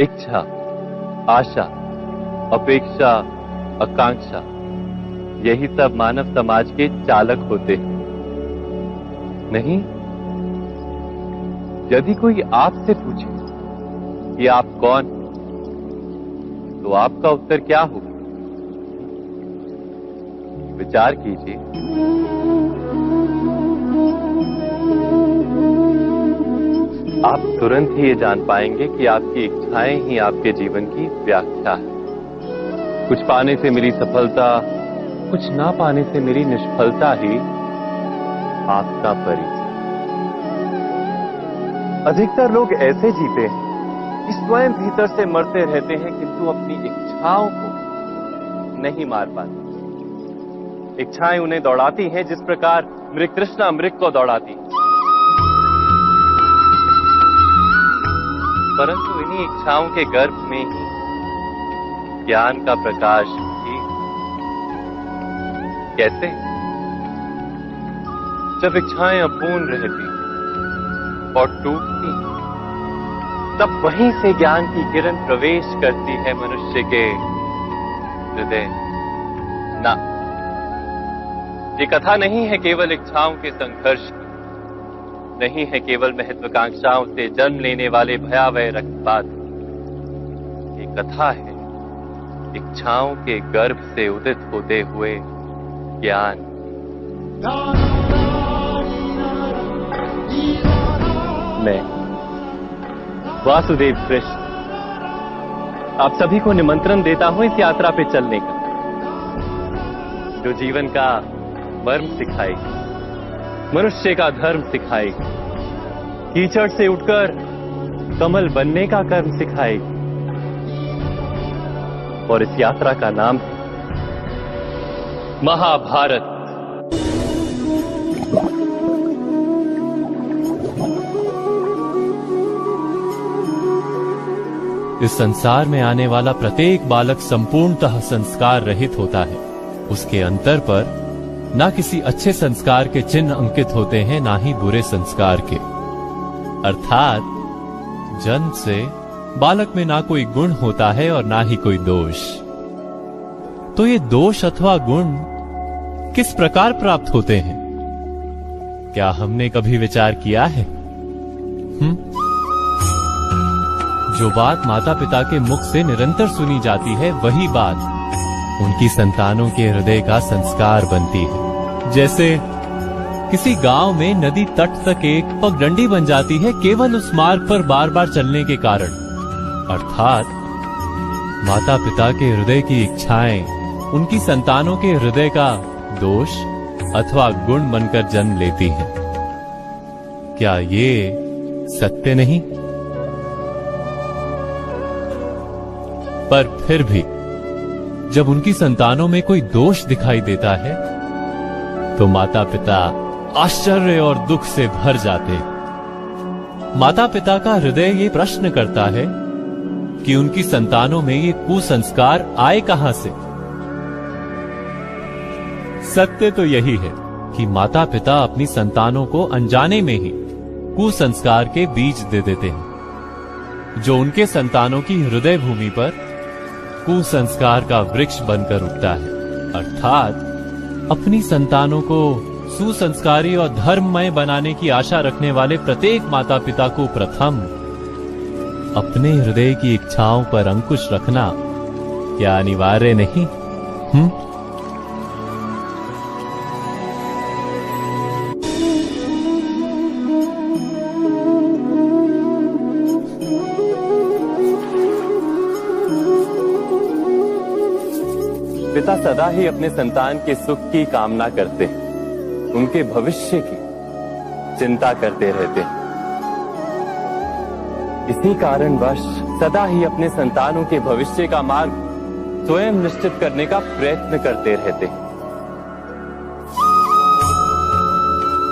इच्छा, आशा, अपेक्षा, आकांक्षा, यही सब मानव समाज के चालक होते हैं। नहीं? यदि कोई आपसे पूछे कि आप कौन तो आपका उत्तर क्या होगा? विचार कीजिए। आप तुरंत ही ये जान पाएँगे कि आपकी इच्छाएँ ही आपके जीवन की व्याख्या है। कुछ पाने से मिली सफलता, कुछ ना पाने से मिली निष्फलता ही आपका परिचय। अधिकतर लोग ऐसे जीते हैं, कि स्वयं भीतर से मरते रहते हैं, किंतु अपनी इच्छाओं को नहीं मार पाते। इच्छाएँ उन्हें दौड़ाती हैं, जिस प्रकार मृग कृष्णा मृग को दौड़ाती है। परंतु इन्हीं इच्छाओं के गर्भ में ही ज्ञान का प्रकाश भी कैसे जब इच्छाएँ अपूर्ण रहती और टूटती, तब वहीं से ज्ञान की किरण प्रवेश करती है मनुष्य के हृदय ना। ये कथा नहीं है केवल इच्छाओं के संघर्ष नहीं है केवल महत्वाकांक्षाओं से जन्म लेने वाले भयावह रक्तपात। ये कथा है इच्छाओं के गर्भ से उदित होते हुए ज्ञान। मैं, वासुदेव कृष्ण आप सभी को निमंत्रण देता हूँ इस यात्रा पे चलने का, जो जीवन का मर्म सिखाएगी। मनुष्य का धर्म सिखाएगी कीचड़ से उठकर कमल बनने का कर्म सिखाएगी और इस यात्रा का नाम है महाभारत। इस संसार में आने वाला प्रत्येक बालक संपूर्णतः संस्कार रहित होता है। उसके अंतर पर ना किसी अच्छे संस्कार के चिन्ह अंकित होते हैं, ना ही बुरे संस्कार के। अर्थात, जन्म से बालक में ना कोई गुण होता है और ना ही कोई दोष। तो ये दोष अथवा गुण किस प्रकार प्राप्त होते हैं? क्या हमने कभी विचार किया है? हुँ? जो बात माता पिता के मुख से निरंतर सुनी जाती है, वही बात उनकी संतानों के हृदय का संस्कार बनती है। जैसे किसी गाँव में नदी तट तक एक पगडंडी बन जाती है, केवल उस मार्ग पर बार बार चलने के कारण। अर्थात माता पिता के हृदय की इच्छाएँ, उनकी संतानों के हृदय का दोष अथवा गुण बनकर जन्म लेती हैं। क्या ये सत्य नहीं? पर फिर भी जब उनकी संतानों में कोई दोष दिखाई देता है तो माता पिता आश्चर्य और दुख से भर जाते माता पिता का हृदय ये प्रश्न करता है कि उनकी संतानों में ये कुसंस्कार आए कहाँ से? सत्य तो यही है कि माता पिता अपनी संतानों को अनजाने में ही कुसंस्कार के बीज दे देते हैं। जो उनके संतानों की हृदय भूमि पर कुसंस्कार का वृक्ष बनकर उगता है अर्थात, अपनी संतानों को सुसंस्कारी और धर्ममय बनाने की आशा रखने वाले प्रत्येक माता पिता को प्रथम अपने हृदय की इच्छाओं पर अंकुश रखना क्या अनिवार्य नहीं हुँ? सदा ही अपने संतान के सुख की कामना करते हैं। उनके भविष्य की चिंता करते रहते हैं। इसी कारणवश सदा ही अपने संतानों के भविष्य का मार्ग स्वयं निश्चित करने का प्रयत्न करते रहते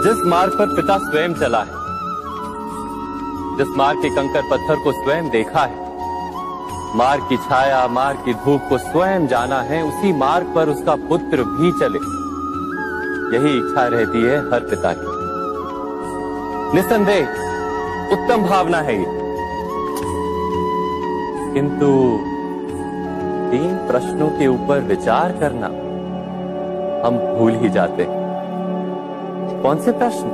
जिस मार्ग पर पिता स्वयं चला है, जिस मार्ग के कंकर पत्थर को स्वयं देखा है मार्ग की छाया मार्ग की धूप को स्वयं जाना है, उसी मार्ग पर उसका पुत्र भी चले। यही इच्छा रहती है हर पिता की। निसंदेह, उत्तम भावना है ये। किंतु तीन प्रश्नों के ऊपर विचार करना, हम भूल ही जाते कौन से प्रश्न?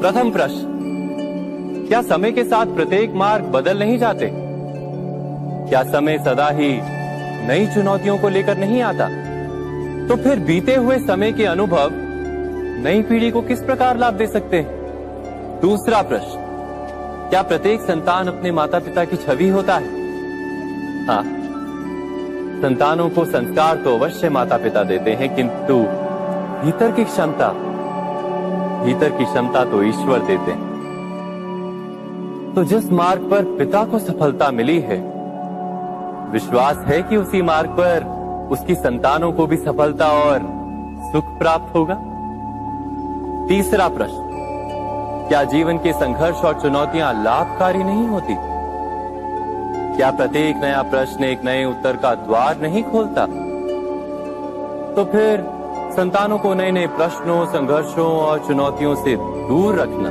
प्रथम प्रश्न, क्या समय के साथ प्रत्येक मार्ग बदल नहीं जाते? क्या समय सदा ही नई चुनौतियों को लेकर नहीं आता? तो फिर बीते हुए समय के अनुभव नई पीढ़ी को किस प्रकार लाभ दे सकते हैं? दूसरा प्रश्न, क्या प्रत्येक संतान अपने माता पिता की छवि होता है? हाँ संतानों को संस्कार तो अवश्य माता पिता देते हैं, किंतु भीतर की क्षमता, भीतर की क्षमता तो ईश्वर देते हैं। तो जिस मार्ग पर पिता को सफलता मिली है विश्वास है कि उसी मार्ग पर उसकी संतानों को भी सफलता और सुख प्राप्त होगा? तीसरा प्रश्न, क्या जीवन के संघर्ष और चुनौतियाँ लाभकारी नहीं होती? क्या प्रत्येक नया प्रश्न एक नए उत्तर का द्वार नहीं खोलता? तो फिर संतानों को नए नए प्रश्नों, संघर्षों और चुनौतियों से दूर रखना,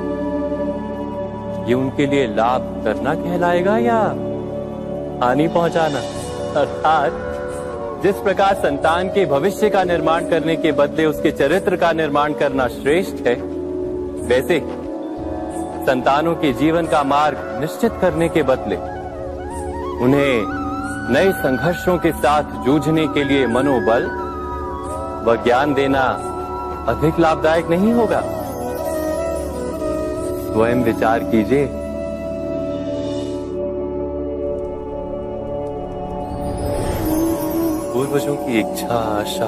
ये उनके लिए लाभ करना कहलाएगा या हानि पहुंचाना। अर्थात, जिस प्रकार संतान के भविष्य का निर्माण करने के बदले उसके चरित्र का निर्माण करना श्रेष्ठ है, वैसे संतानों के जीवन का मार्ग निश्चित करने के बदले उन्हें नए संघर्षों के साथ जूझने के लिए मनोबल व ज्ञान देना अधिक लाभदायक नहीं होगा। स्वयं विचार कीजिए। पूर्वजों की इच्छा, आशा,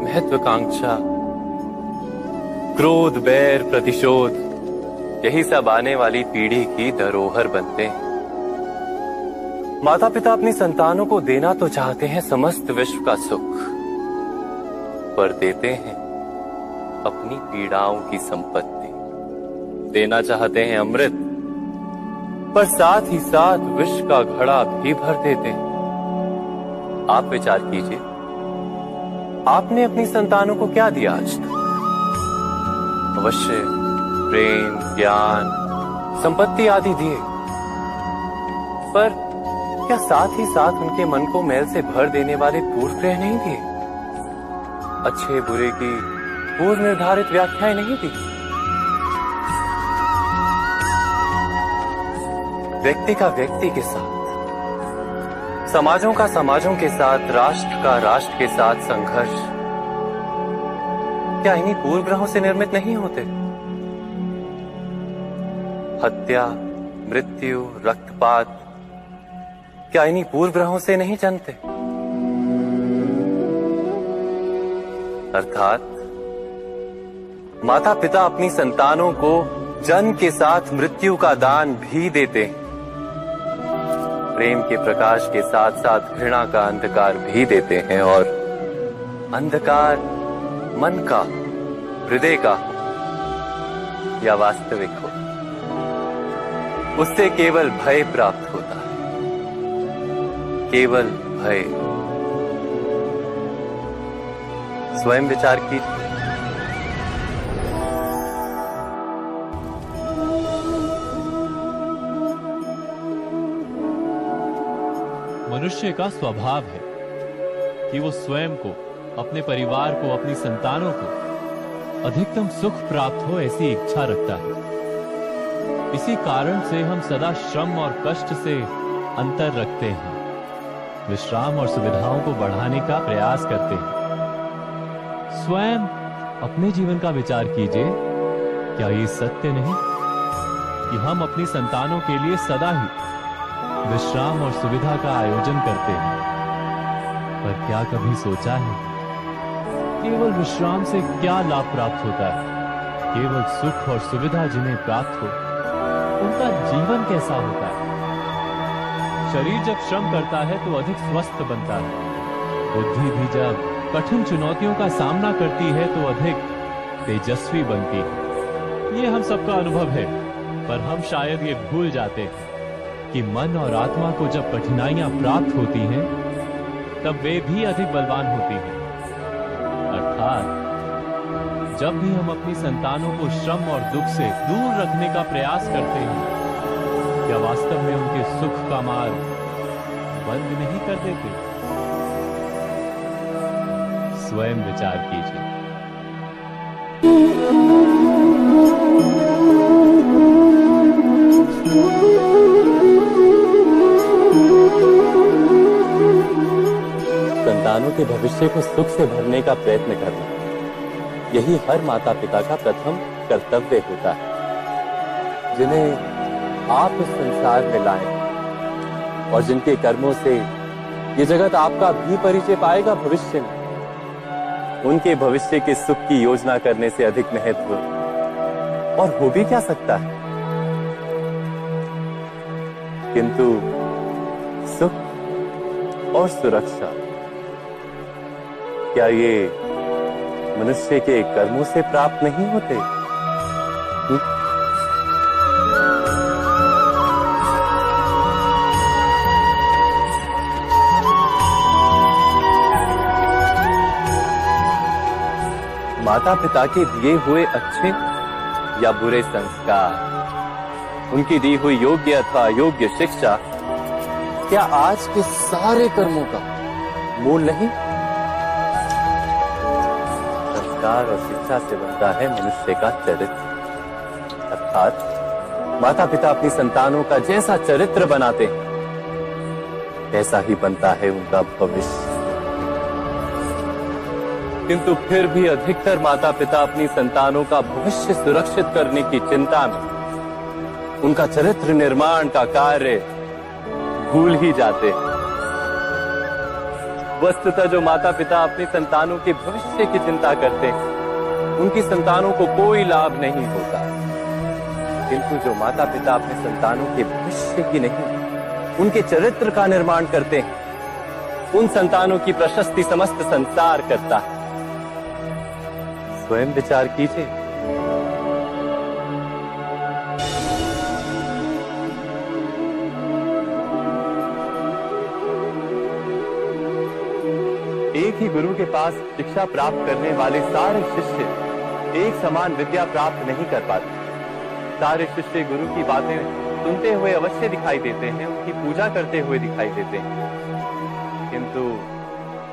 महत्वाकांक्षा, क्रोध, बैर, प्रतिशोध, यही सब आने वाली पीढ़ी की धरोहर बनते हैं। माता पिता अपनी संतानों को देना तो चाहते हैं, समस्त विश्व का सुख, पर देते हैं अपनी पीड़ाओं की संपत्ति। देना चाहते हैं अमृत, पर साथ ही साथ विश्व का घड़ा भी भर देते हैं। आप विचार कीजिए। आपने अपनी संतानों को क्या दिया आज? तक अवश्य, प्रेम, ज्ञान, संपत्ति आदि दिए। पर क्या साथ ही साथ उनके मन को मैल से भर देने वाले पूर्व ग्रह नहीं दिए? अच्छे, बुरे की पूर्व निर्धारित व्याख्याएँ नहीं दी? व्यक्ति का व्यक्ति के साथ। समाजों का समाजों के साथ, राष्ट्र का राष्ट्र के साथ संघर्ष। क्या इन्हीं पूर्व ग्रहों से निर्मित नहीं होते? हत्या, मृत्यु, रक्तपात, क्या इन्हीं पूर्व ग्रहों से नहीं जन्मते अर्थात माता पिता अपनी संतानों को जन्म के साथ मृत्यु का दान भी देते हैं। प्रेम के प्रकाश के साथ साथ घृणा का अंधकार भी देते हैं और अंधकार मन का, हृदय का या वास्तविक हो। उससे केवल भय प्राप्त होता है। केवल भय। स्वयं विचार कीजिए। मनुष्य का स्वभाव है कि वो स्वयं को, अपने परिवार को, अपनी संतानों को अधिकतम सुख प्राप्त हो ऐसी इच्छा रखता है। इसी कारण से हम सदा श्रम और कष्ट से अंतर रखते हैं। विश्राम और सुविधाओं को बढ़ाने का प्रयास करते हैं। स्वयं अपने जीवन का विचार कीजिए। क्या ये सत्य नहीं कि हम अपनी संतानों के लिए सदा ही विश्राम और सुविधा का आयोजन करते हैं। पर क्या कभी सोचा है? केवल विश्राम से क्या लाभ प्राप्त होता है? केवल सुख और सुविधा जिन्हें प्राप्त हो, उनका जीवन कैसा होता है? शरीर जब श्रम करता है तो अधिक स्वस्थ बनता है। बुद्धि भी जब कठिन चुनौतियों का सामना करती है तो अधिक तेजस्वी बनती है। ये हम सबका अनुभव है, पर हम शायद ये भूल जाते हैं। कि मन और आत्मा को जब कठिनाइयाँ प्राप्त होती हैं, तब वे भी अधिक बलवान होती हैं। अर्थात, जब भी हम अपनी संतानों को श्रम और दुख से दूर रखने का प्रयास करते हैं, क्या वास्तव में उनके सुख का मार्ग बंद नहीं कर देते? स्वयं विचार कीजिए। संतानों के भविष्य को सुख से भरने का प्रयत्न करना। यही हर माता पिता का प्रथम कर्तव्य होता है। जिन्हें आप इस संसार में लाए और जिनके कर्मों से ये जगत आपका भी परिचय पाएगा भविष्य में। उनके भविष्य के सुख की योजना करने से अधिक महत्व और हो भी क्या सकता है? किंतु सुख और सुरक्षा क्या ये मनुष्य के कर्मों से प्राप्त नहीं होते हुँ? माता पिता के दिए हुए अच्छे या बुरे संस्कार, उनकी दी हुई योग्य अथवा योग्य शिक्षा, क्या आज के सारे कर्मों का मूल नहीं संस्कार और शिक्षा से बनता है मनुष्य का चरित्र। अर्थात माता पिता अपनी संतानों का जैसा चरित्र बनाते हैं ऐसा ही बनता है उनका भविष्य। किंतु फिर भी अधिकतर माता पिता अपनी संतानों का भविष्य सुरक्षित करने की चिंता में, उनका चरित्र निर्माण का कार्य भूल ही जाते हैं। वस्तुतः जो माता पिता अपनी संतानों के भविष्य की चिंता करते हैं, उनकी संतानों को कोई लाभ नहीं होता। किंतु जो माता पिता अपने संतानों के भविष्य की नहीं, उनके चरित्र का निर्माण करते हैं, उन संतानों की प्रशस्ति समस्त संसार करता है। स्वयं विचार कीजिए। एक ही गुरु के पास शिक्षा प्राप्त करने वाले सारे शिष्य एक समान विद्या प्राप्त नहीं कर पाते। सारे शिष्य गुरु की बातें सुनते हुए अवश्य दिखाई देते हैं, उनकी पूजा करते हुए दिखाई देते हैं। किंतु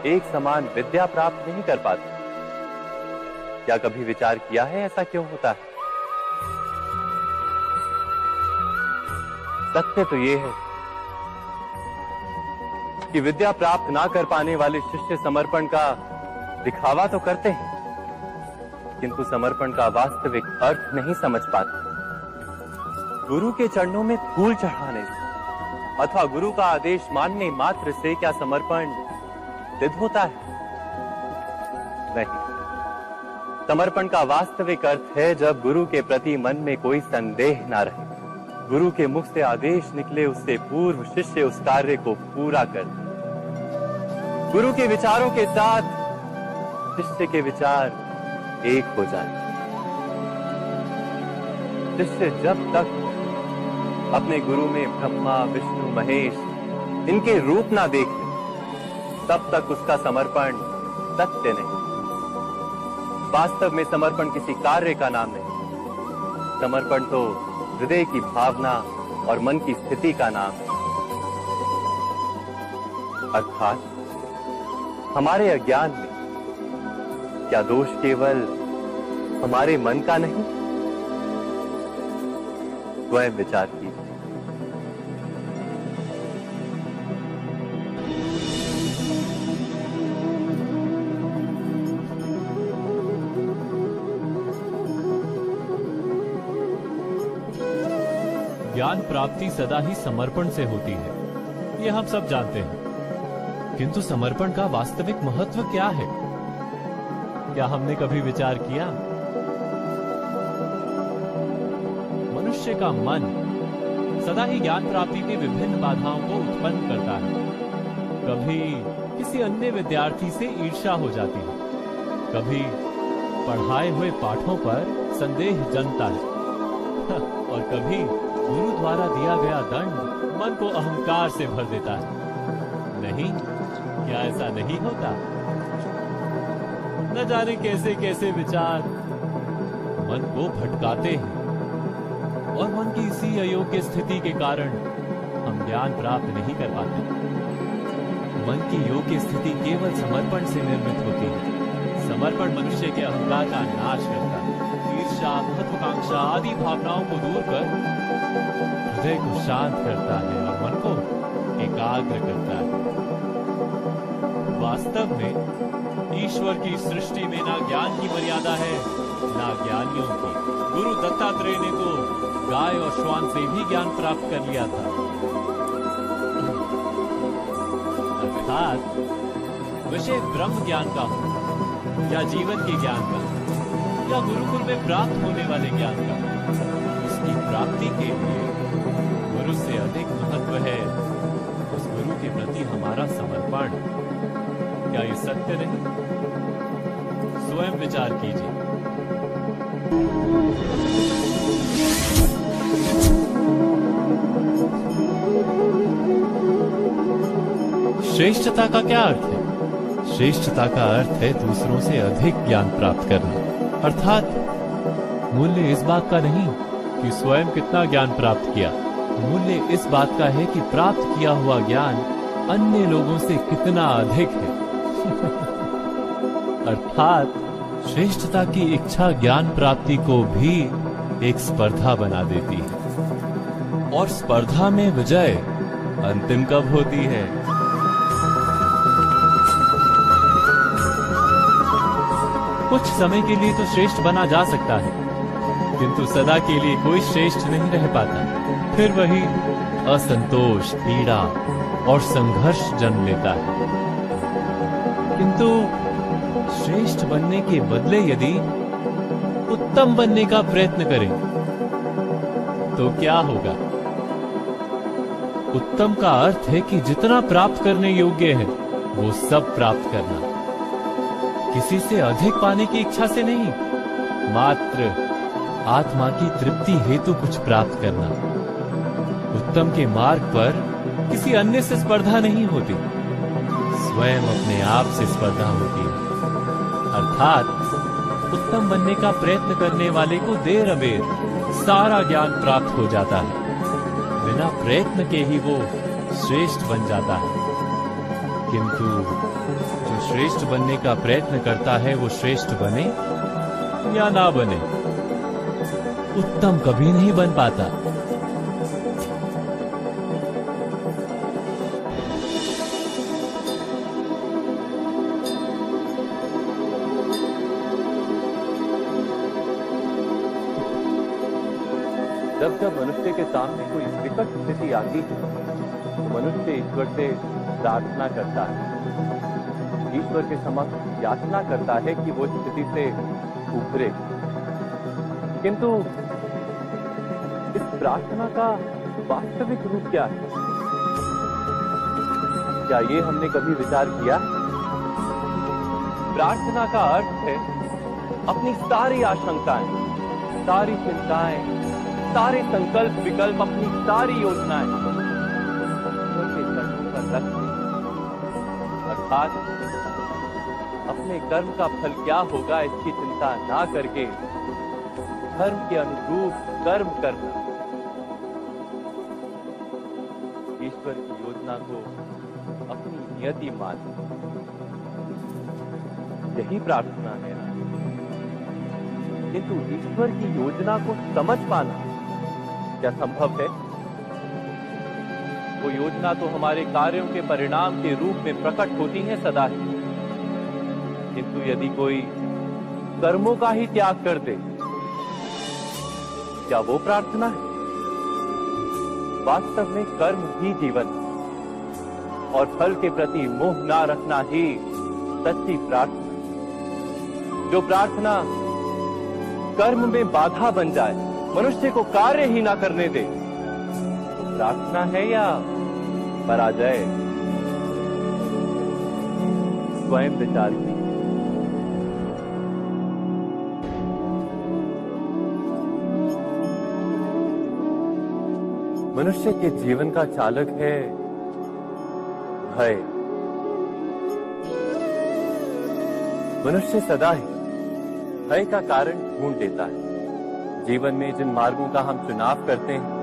एक समान विद्या प्राप्त नहीं कर पाते। क्या कभी विचार किया है ऐसा क्यों होता है? सत्य तो ये है कि विद्या प्राप्त ना कर पाने वाले शिष्य समर्पण का दिखावा तो करते हैं, किंतु समर्पण का वास्तविक अर्थ नहीं समझ पाते। गुरु के चरणों में फूल चढ़ाने से अथवा गुरु का आदेश मानने मात्र से क्या समर्पण सिद्ध होता है? नहीं। समर्पण का वास्तविक अर्थ है जब गुरु के प्रति मन में कोई संदेह ना रहे। गुरु के मुख से आदेश निकले, उससे पूर्व शिष्य उस कार्य को पूरा कर। गुरु के विचारों के साथ शिष्य के विचार एक हो जाए। शिष्य जब तक अपने गुरु में ब्रह्मा, विष्णु, महेश, इनके रूप ना देख, तब तक उसका समर्पण सत्य नहीं। वास्तव में समर्पण किसी कार्य का नाम नहीं। समर्पण तो हृदय की भावना और मन की स्थिति का नाम। है अर्थात, हमारे अज्ञान में क्या दोष केवल हमारे मन का नहीं? स्वयं विचार कीजिए। ज्ञान प्राप्ति सदा ही समर्पण से होती है। यह हम सब जानते हैं। किंतु समर्पण का वास्तविक महत्व क्या है? क्या हमने कभी विचार किया? मनुष्य का मन सदा ही ज्ञान प्राप्ति की विभिन्न बाधाओं को उत्पन्न करता है। कभी किसी अन्य विद्यार्थी से ईर्ष्या हो जाती है। कभी पढ़ाए हुए पाठों पर संदेह जनता है। और कभी गुरु द्वारा दिया गया दंड मन को अहंकार से भर देता है। नहीं, क्या ऐसा नहीं होता? न जाने कैसे कैसे विचार मन को भटकाते हैं। और मन की इसी अयोग्य स्थिति के कारण हम ज्ञान प्राप्त नहीं कर पाते। मन की योग्य स्थिति केवल समर्पण से निर्मित होती है। समर्पण मनुष्य के अहंकार का नाश करता है। ईर्षा महत्वाकांक्षा आदि भावनाओं को दूर कर हृदय को शांत करता है और मन को एकाग्र करता है। वास्तव में, ईश्वर की सृष्टि में ना ज्ञान की मर्यादा है, ना ज्ञानियों की। गुरु दत्तात्रेय ने तो गाय और श्वान से भी ज्ञान प्राप्त कर लिया था। अर्थात विषय ब्रह्म ज्ञान का हो, या जीवन के ज्ञान का या गुरुकुल में प्राप्त होने वाले ज्ञान का प्राप्ति के लिए। गुरु से अधिक महत्व है उस गुरु के प्रति हमारा समर्पण। क्या ये सत्य नहीं? स्वयं विचार कीजिए। श्रेष्ठता का क्या अर्थ है? श्रेष्ठता का अर्थ है दूसरों से अधिक ज्ञान प्राप्त करना। अर्थात, मूल्य इस बात का नहीं कि स्वयं कितना ज्ञान प्राप्त किया? मूल्य इस बात का है कि प्राप्त किया हुआ ज्ञान अन्य लोगों से कितना अधिक है। अर्थात, श्रेष्ठता की इच्छा ज्ञान प्राप्ति को भी एक स्पर्धा बना देती है। और स्पर्धा में विजय अंतिम कब होती है? कुछ समय के लिए तो श्रेष्ठ बना जा सकता है। किंतु सदा के लिए कोई श्रेष्ठ नहीं रह पाता। फिर वही असंतोष, पीड़ा और संघर्ष जन्म लेता है। किंतु श्रेष्ठ बनने के बदले यदि उत्तम बनने का प्रयत्न करें तो क्या होगा? उत्तम का अर्थ है कि जितना प्राप्त करने योग्य है, वो सब प्राप्त करना। किसी से अधिक पाने की इच्छा से नहीं, मात्र आत्मा की तृप्ति हेतु कुछ प्राप्त करना। उत्तम के मार्ग पर किसी अन्य से स्पर्धा नहीं होती। स्वयं अपने आप से स्पर्धा होती है। अर्थात, उत्तम बनने का प्रयत्न करने वाले को देर अबेर सारा ज्ञान प्राप्त हो जाता है। बिना प्रयत्न के ही वो श्रेष्ठ बन जाता है। किंतु, जो श्रेष्ठ बनने का प्रयत्न करता है, वो श्रेष्ठ बने या ना बने? उत्तम कभी नहीं बन पाता। जब जब मनुष्य के सामने कोई विकट स्थिति आती है तो मनुष्य ईश्वर से प्रार्थना करता है। ईश्वर के समक्ष याचना करता है कि वो स्थिति से उभरे। किंतु इस प्रार्थना का वास्तविक रूप क्या है? क्या ये हमने कभी विचार किया? प्रार्थना का अर्थ है अपनी सारी आशंकाएँ, सारी चिंताएँ, सारे संकल्प विकल्प, अपनी सारी योजनाएँ ईश्वर के चरणों पर रख अर्थात अपने कर्म का फल क्या होगा इसकी चिंता ना करके धर्म के अनुरूप कर्म करना। ईश्वर की योजना को अपनी नियति मान यही प्रार्थना है। किंतु ईश्वर की योजना को समझ पाना क्या संभव है? वो योजना तो हमारे कार्यों के परिणाम के रूप में प्रकट होती है सदा ही। किंतु यदि कोई कर्मों का ही त्याग कर दे क्या वो प्रार्थना है? वास्तव में कर्म ही जीवन और फल के प्रति मोह ना रखना ही सच्ची प्रार्थना जो प्रार्थना कर्म में बाधा बन जाए, मनुष्य को कार्य ही ना करने दे तो प्रार्थना है या पराजय? स्वयं विचार मनुष्य के जीवन का चालक है भय। मनुष्य सदा ही भय का कारण ढूंढ देता है। जीवन में जिन मार्गों का हम चुनाव करते हैं,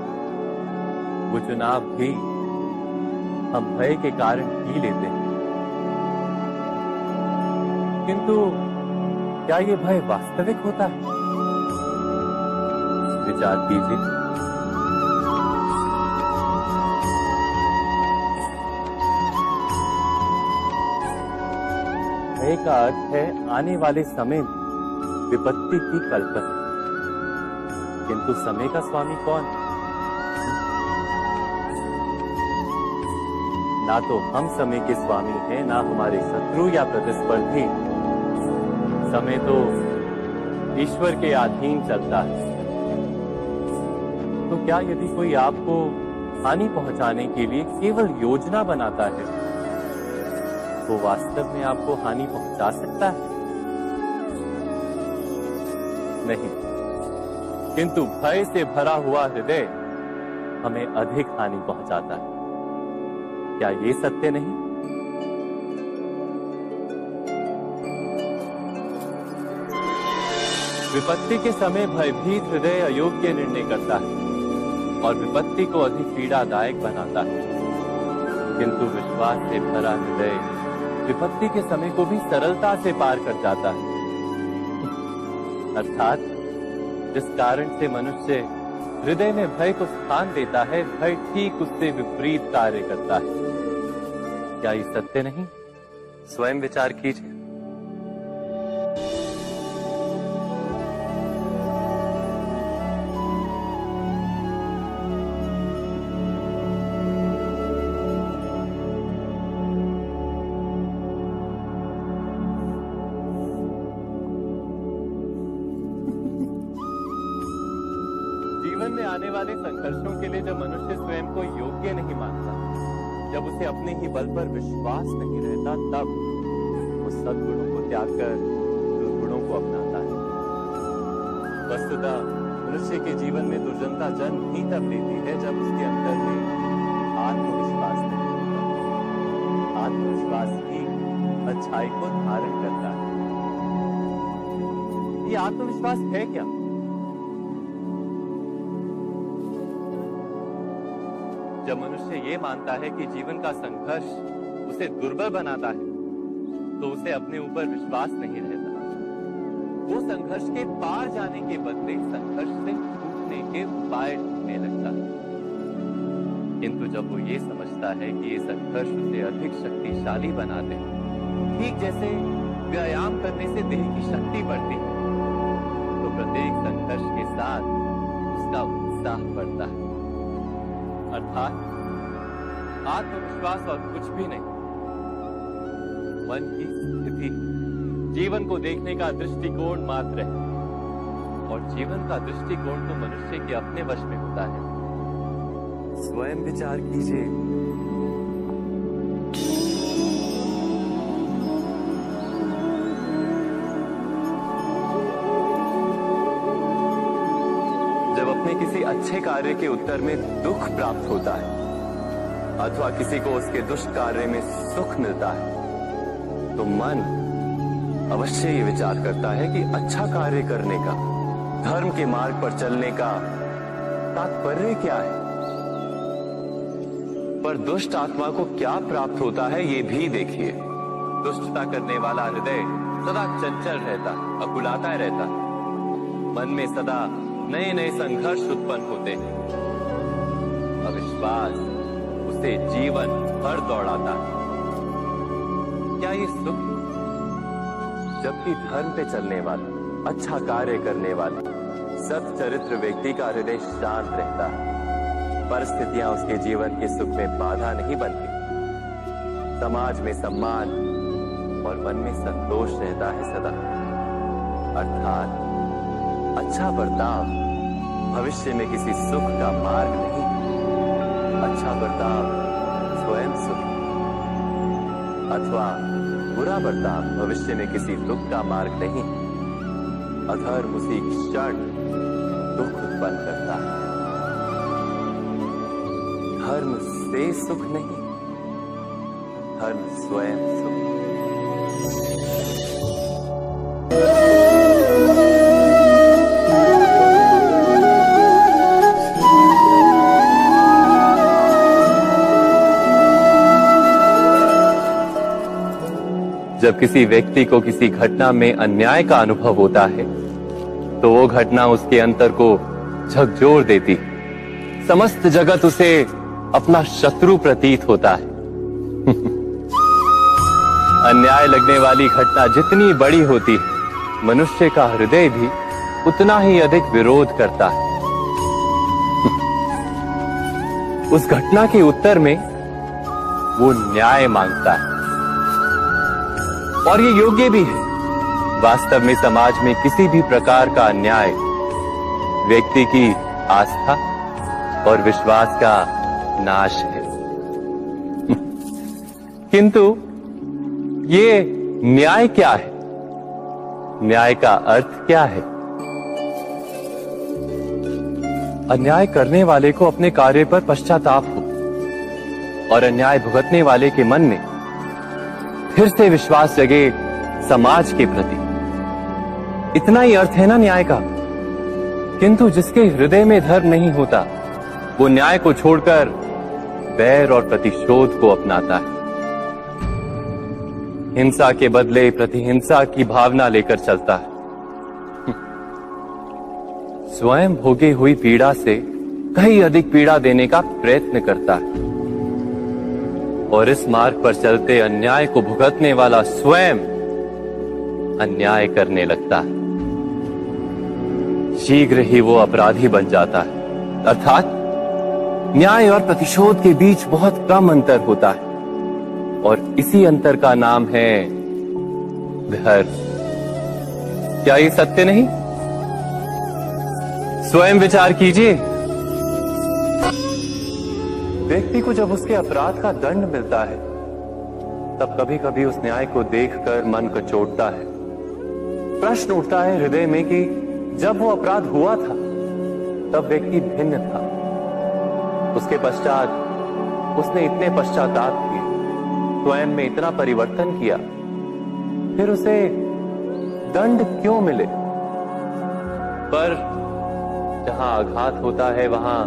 वो चुनाव भी हम भय के कारण ही लेते हैं। किंतु क्या ये भय वास्तविक होता है? विचार कीजिए। भय का अर्थ है आने वाले समय में विपत्ति की कल्पना। किंतु समय का स्वामी कौन? ना तो हम समय के स्वामी हैं, ना हमारे शत्रु या प्रतिस्पर्धी। समय तो ईश्वर के अधीन चलता है। तो क्या यदि कोई आपको हानि पहुँचाने के लिए केवल योजना बनाता है? वो वास्तव में आपको हानि पहुँचा सकता है। नहीं, किंतु भय से भरा हुआ हृदय हमें अधिक हानि पहुंचाता है। क्या ये सत्य नहीं? विपत्ति के समय भयभीत हृदय अयोग्य निर्णय करता है और विपत्ति को अधिक पीड़ादायक बनाता है। किंतु विश्वास से भरा हृदय विपत्ति के समय को भी सरलता से पार कर जाता है। अर्थात, जिस कारण से मनुष्य हृदय में भय को स्थान देता है, भय ठीक उससे विपरीत कार्य करता है। क्या ये सत्य नहीं? स्वयं विचार कीजिए। विश्वास नहीं रहता, तब वो सदगुणों को त्याग कर दुर्गुणों को अपनाता है। वस्तुतः मनुष्य के जीवन में दुर्जनता जन्म ही तब लेती है जब उसके अंदर में आत्मविश्वास नहीं आत्मविश्वास ही अच्छाई को धारण करता है। ये आत्मविश्वास है क्या? जब मनुष्य ये मानता है कि जीवन का संघर्ष उसे दुर्बल बनाता है तो उसे अपने ऊपर विश्वास नहीं रहता। वो संघर्ष के पार जाने के बदले संघर्ष से छूटने के उपाय ढूँढने लगता है। किंतु जब वो ये समझता है कि ये संघर्ष उसे अधिक शक्तिशाली बनाते हैं, ठीक जैसे व्यायाम करने से देह की शक्ति बढ़ती है तो प्रत्येक संघर्ष के साथ उसका उत्साह बढ़ता है। अर्थात आत्मविश्वास और कुछ भी नहीं। मन की स्थिति। जीवन को देखने का दृष्टिकोण मात्र है। और जीवन का दृष्टिकोण तो मनुष्य के अपने वश में होता है। स्वयं विचार कीजिए। जब अपने किसी अच्छे कार्य के उत्तर में दुख प्राप्त होता है, अथवा किसी को उसके दुष्ट कार्य में सुख मिलता है तो मन अवश्य ये विचार करता है कि अच्छा कार्य करने का, धर्म के मार्ग पर चलने का तात्पर्य क्या है? पर दुष्ट आत्मा को क्या प्राप्त होता है ये भी देखिए। दुष्टता करने वाला हृदय सदा चंचल रहता, अकुलाता रहता। मन में सदा नए नए संघर्ष उत्पन्न होते हैं। अविश्वास, उसे जीवन भर दौड़ाता है। क्या ये सुख? जबकि धर्म पे चलने वाले अच्छा कार्य करने वाले सत चरित्र व्यक्ति का हृदय शांत रहता है। परिस्थितियाँ उसके जीवन के सुख में बाधा नहीं बनती। समाज में सम्मान और मन में संतोष रहता है सदा। अर्थात अच्छा बर्ताव भविष्य में किसी सुख का मार्ग नहीं। अच्छा बर्ताव अथवा बुरा बर्ताव भविष्य में किसी दुख का मार्ग नहीं अधर्म उसी क्षण दुख उत्पन्न करता है। धर्म से सुख नहीं, धर्म स्वयं सुख। जब किसी व्यक्ति को किसी घटना में अन्याय का अनुभव होता है तो वो घटना उसके अंतर को झकझोर देती समस्त जगत उसे अपना शत्रु प्रतीत होता है। अन्याय लगने वाली घटना जितनी बड़ी होती है, मनुष्य का हृदय भी उतना ही अधिक विरोध करता है। उस घटना के उत्तर में वो न्याय माँगता है। और ये योग्य भी है। वास्तव में समाज में किसी भी प्रकार का अन्याय, व्यक्ति की आस्था और विश्वास का नाश है। किंतु ये न्याय क्या है? न्याय का अर्थ क्या है? अन्याय करने वाले को अपने कार्य पर पश्चाताप हो और अन्याय भुगतने वाले के मन में फिर से विश्वास जगे समाज के प्रति। इतना ही अर्थ है ना न्याय का? किंतु जिसके हृदय में धर्म नहीं होता, वो न्याय को छोड़कर बैर और प्रतिशोध को अपनाता है। हिंसा के बदले प्रतिहिंसा की भावना लेकर चलता है। स्वयं भोगी हुई पीड़ा से कहीं अधिक पीड़ा देने का प्रयत्न करता है। और इस मार्ग पर चलते अन्याय को भुगतने वाला स्वयं अन्याय करने लगता है। शीघ्र ही वो अपराधी बन जाता है। अर्थात न्याय और प्रतिशोध के बीच बहुत कम अंतर होता है। और इसी अंतर का नाम है धर्म क्या ये सत्य नहीं? स्वयं विचार कीजिए। व्यक्ति को जब उसके अपराध का दंड मिलता है, तब कभी कभी उस न्याय को देखकर मन कचोटता है। प्रश्न उठता है हृदय में कि जब वो अपराध हुआ था, तब व्यक्ति भिन्न था। उसके पश्चात उसने इतने पश्चाताप किए, स्वयं में इतना परिवर्तन किया, फिर उसे दंड क्यों मिले? पर जहाँ आघात होता है, वहाँ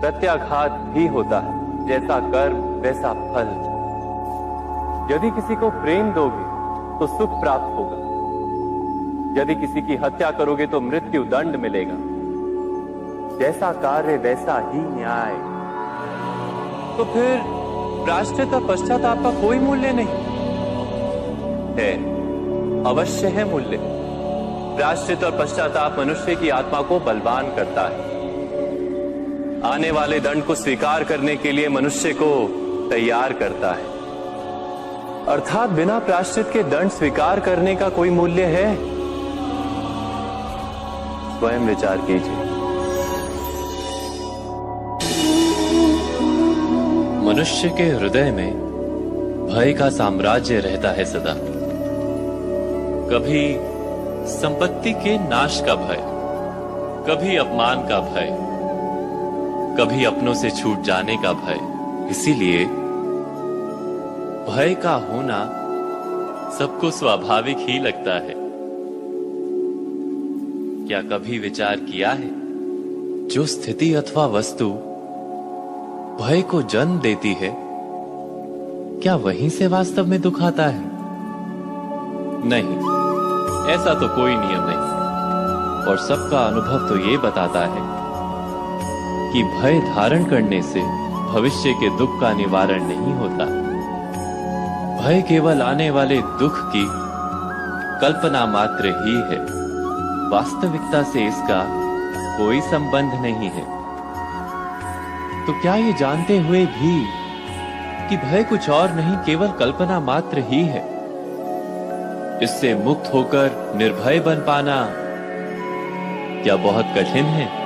प्रत्याघात भी होता है, जैसा कर्म वैसा फल। यदि किसी को प्रेम दोगे तो सुख प्राप्त होगा। यदि किसी की हत्या करोगे तो मृत्यु दंड मिलेगा। जैसा कार्य, वैसा ही न्याय। तो फिर और पश्चाताप का कोई मूल्य नहीं। है, अवश्य है मूल्य। राष्ट्रित और पश्चाताप मनुष्य की आत्मा को बलवान करता है। आने वाले दंड को स्वीकार करने के लिए मनुष्य को तैयार करता है। अर्थात बिना प्राश्चित के दंड स्वीकार करने का कोई मूल्य है? स्वयं विचार कीजिए। मनुष्य के हृदय में भय का साम्राज्य रहता है सदा। कभी संपत्ति के नाश का भय, कभी अपमान का भय। कभी अपनों से छूट जाने का भय। इसीलिए भय का होना सबको स्वाभाविक ही लगता है। क्या कभी विचार किया है? जो स्थिति अथवा वस्तु भय को जन्म देती है, क्या वहीं से वास्तव में दुख आता है? नहीं, ऐसा तो कोई नियम नहीं। और सबका अनुभव तो ये बताता है कि भय धारण करने से भविष्य के दुख का निवारण नहीं होता। भय केवल आने वाले दुख की कल्पना मात्र ही है। वास्तविकता से इसका कोई संबंध नहीं है। तो क्या ये जानते हुए भी कि भय कुछ और नहीं, केवल कल्पना मात्र ही है? इससे मुक्त होकर निर्भय बन पाना क्या बहुत कठिन है?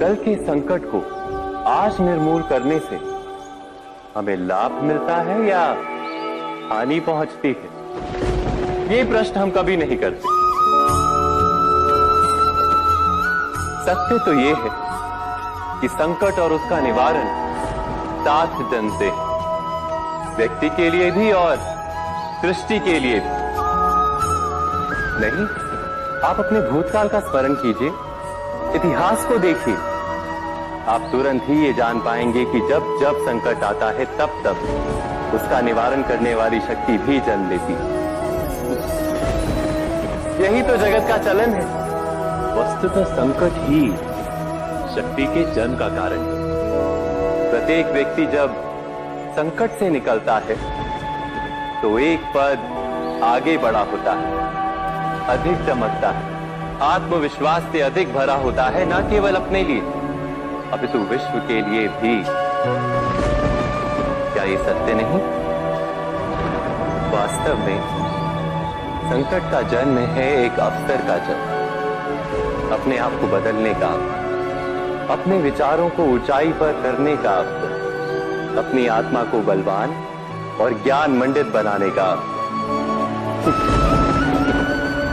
कल के संकट को आज निर्मूल करने से हमें लाभ मिलता है या हानि पहुँचती है? ये प्रश्न हम कभी नहीं करते। सत्य तो ये है कि संकट और उसका निवारण साथ जनते व्यक्ति के लिए भी और सृष्टि के लिए भी। नहीं, आप अपने भूतकाल का स्मरण कीजिए, इतिहास को देखिए। आप तुरंत ही ये जान पाएँगे कि जब जब संकट आता है, तब तब। उसका निवारण करने वाली शक्ति भी जन्म लेती। यही तो जगत का चलन है। वस्तुतः संकट ही शक्ति के जन्म का कारण है। प्रत्येक व्यक्ति जब संकट से निकलता है तो एक पद आगे बढ़ा होता है, अधिक चमकता है। आत्मविश्वास से अधिक भरा होता है, न केवल अपने लिए। अपितु विश्व के लिए भी क्या ये सत्य नहीं? वास्तव में संकट का जन्म है एक अवसर का जन्म। अपने आप को बदलने का, अपने विचारों को ऊंचाई पर करने का अवसर, अपनी आत्मा को बलवान और ज्ञान मंडित बनाने का